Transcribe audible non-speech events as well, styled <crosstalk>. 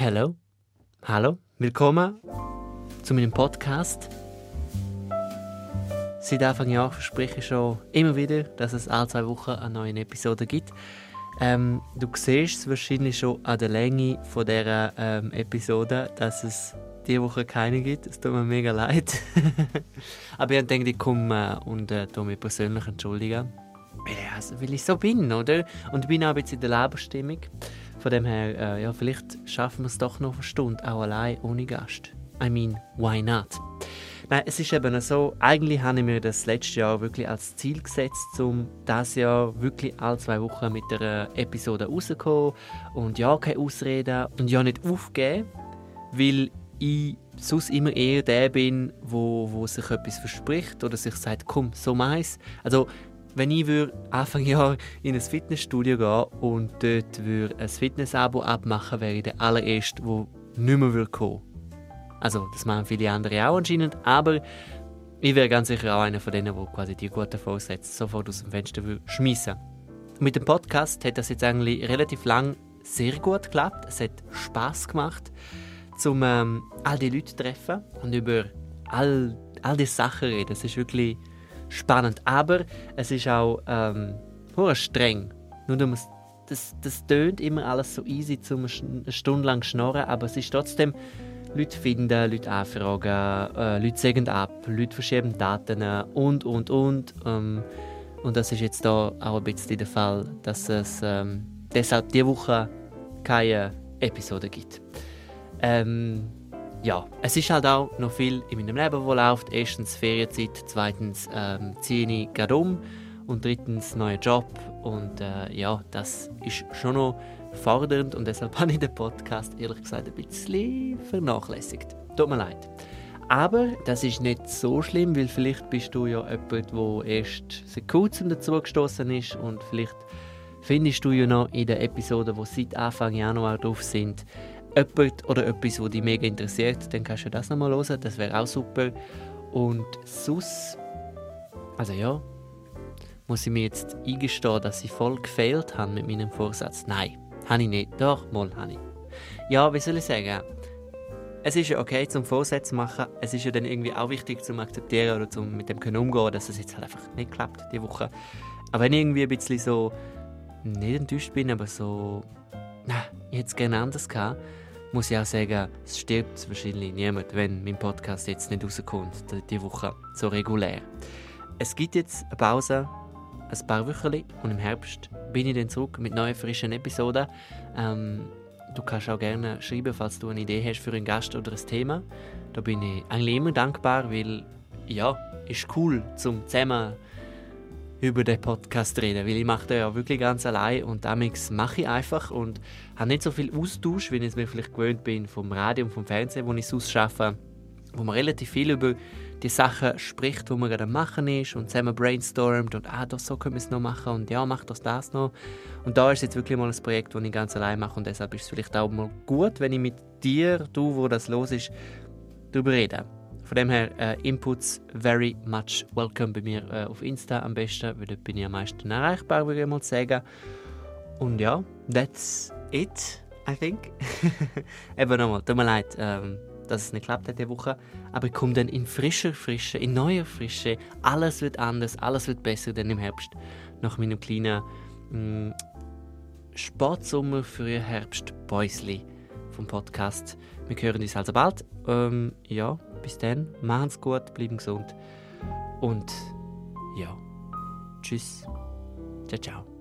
Hallo, hallo, willkommen zu meinem Podcast. Seit Anfang Jahr verspreche ich schon immer wieder, dass es alle zwei Wochen eine neue Episode gibt. Ähm, du siehst es wahrscheinlich schon an der Länge von dieser ähm, Episode, dass es diese Woche keine gibt. Es tut mir mega leid. <laughs> Aber ich denke, ich komme äh, und äh, mich persönlich entschuldigen. Also, weil ich so bin, oder? Und ich bin auch jetzt in der Leberstimmung. Von dem her, äh, ja, vielleicht schaffen wir es doch noch eine Stunde, auch allein, ohne Gast. I mean, why not? Nein, es ist eben so, eigentlich habe ich mir das letzte Jahr wirklich als Ziel gesetzt, um das Jahr wirklich alle zwei Wochen mit einer Episode rauszukommen und ja, keine Ausreden und ja nicht aufgeben, weil ich sonst immer eher der bin, wo, wo sich etwas verspricht oder sich sagt, komm, so meins. Also wenn ich würde Anfang Jahr in ein Fitnessstudio gehen und dort würde ein Fitnessabo abmachen, wäre ich der allererste, der nicht mehr kommen Also, das machen viele andere auch anscheinend, aber ich wäre ganz sicher auch einer von denen, der quasi die guten Vorsätze sofort aus dem Fenster schmeißen Mit dem Podcast hat das jetzt eigentlich relativ lang sehr gut geklappt. Es hat Spaß gemacht, um ähm, all die Leute zu treffen und über all, all die Sachen reden. Es ist wirklich spannend. Aber es ist auch ähm, streng. Nur das, das, das tönt immer alles so easy, zum eine Stunde lang schnorren, aber es ist trotzdem Leute finden, Leute anfragen, äh, Leute sagen ab, Leute verschieben Daten und, und, und. Ähm, und das ist jetzt da auch ein bisschen der Fall, dass es ähm, deshalb diese Woche keine Episode gibt. Ähm, ja, es ist halt auch noch viel in meinem Leben, wo läuft. Erstens Ferienzeit, zweitens ähm, ziehe ich gerade um und drittens neuer Job. Und äh, ja, das ist schon noch fordernd und deshalb <laughs> habe ich den Podcast ehrlich gesagt ein bisschen vernachlässigt. Tut mir leid. Aber das ist nicht so schlimm, weil vielleicht bist du ja jemand, der erst seit kurzem dazu gestoßen ist und vielleicht findest du ja noch in den Episoden, die seit Anfang Januar drauf sind, jemand oder etwas, was dich mega interessiert, dann kannst du das nochmal hören. Das wäre auch super. Und sonst, also ja, muss ich mir jetzt eingestehen, dass ich voll gefehlt habe mit meinem Vorsatz. Nein, habe ich nicht. Doch, mal habe ich. Ja, wie soll ich sagen? Es ist ja okay, zum Vorsätze machen. Es ist ja dann irgendwie auch wichtig, zum akzeptieren oder zum mit dem können umgehen, dass es jetzt halt einfach nicht klappt, die Woche. Aber wenn ich irgendwie ein bisschen so, nicht enttäuscht bin, aber so, na, es gerne anders gehabt, muss ich auch sagen, es stirbt wahrscheinlich niemand, wenn mein Podcast jetzt nicht rauskommt, diese Woche so regulär. Es gibt jetzt eine Pause, ein paar Wochen und im Herbst bin ich dann zurück mit neuen frischen Episoden. Ähm, du kannst auch gerne schreiben, falls du eine Idee hast für einen Gast oder ein Thema. Da bin ich eigentlich immer dankbar, weil ja, ist cool, zum zusammen über den Podcast reden, weil ich mache den ja wirklich ganz allein und damit mache ich einfach und habe nicht so viel Austausch, wie ich es mir vielleicht gewöhnt bin vom Radio und vom Fernsehen, wo ich es ausschaffe, wo man relativ viel über die Sachen spricht, wo man gerade machen ist und zusammen brainstormt und ah, das so können wir es noch machen und ja, mach das das noch. Und da ist jetzt wirklich mal ein Projekt, das ich ganz allein mache und deshalb ist es vielleicht auch mal gut, wenn ich mit dir, du, wo das los ist, darüber rede. Von dem her, äh, Inputs very much welcome bei mir äh, auf Insta am besten, weil dort bin ich am meisten erreichbar, würde ich mal sagen. Und ja, that's it, I think. <laughs> Eben nochmal, tut mir leid, ähm, dass es nicht klappt diese Woche, aber ich komme dann in frischer Frische, in neuer Frische. Alles wird anders, alles wird besser dann im Herbst. Nach meinem kleinen mm, Sportsommer, Frühjahr, Herbst, Bäusli vom Podcast. Wir hören uns also bald. Ähm, ja, bis dann, machen's gut, bleiben gesund. Und ja, tschüss, ciao, ciao.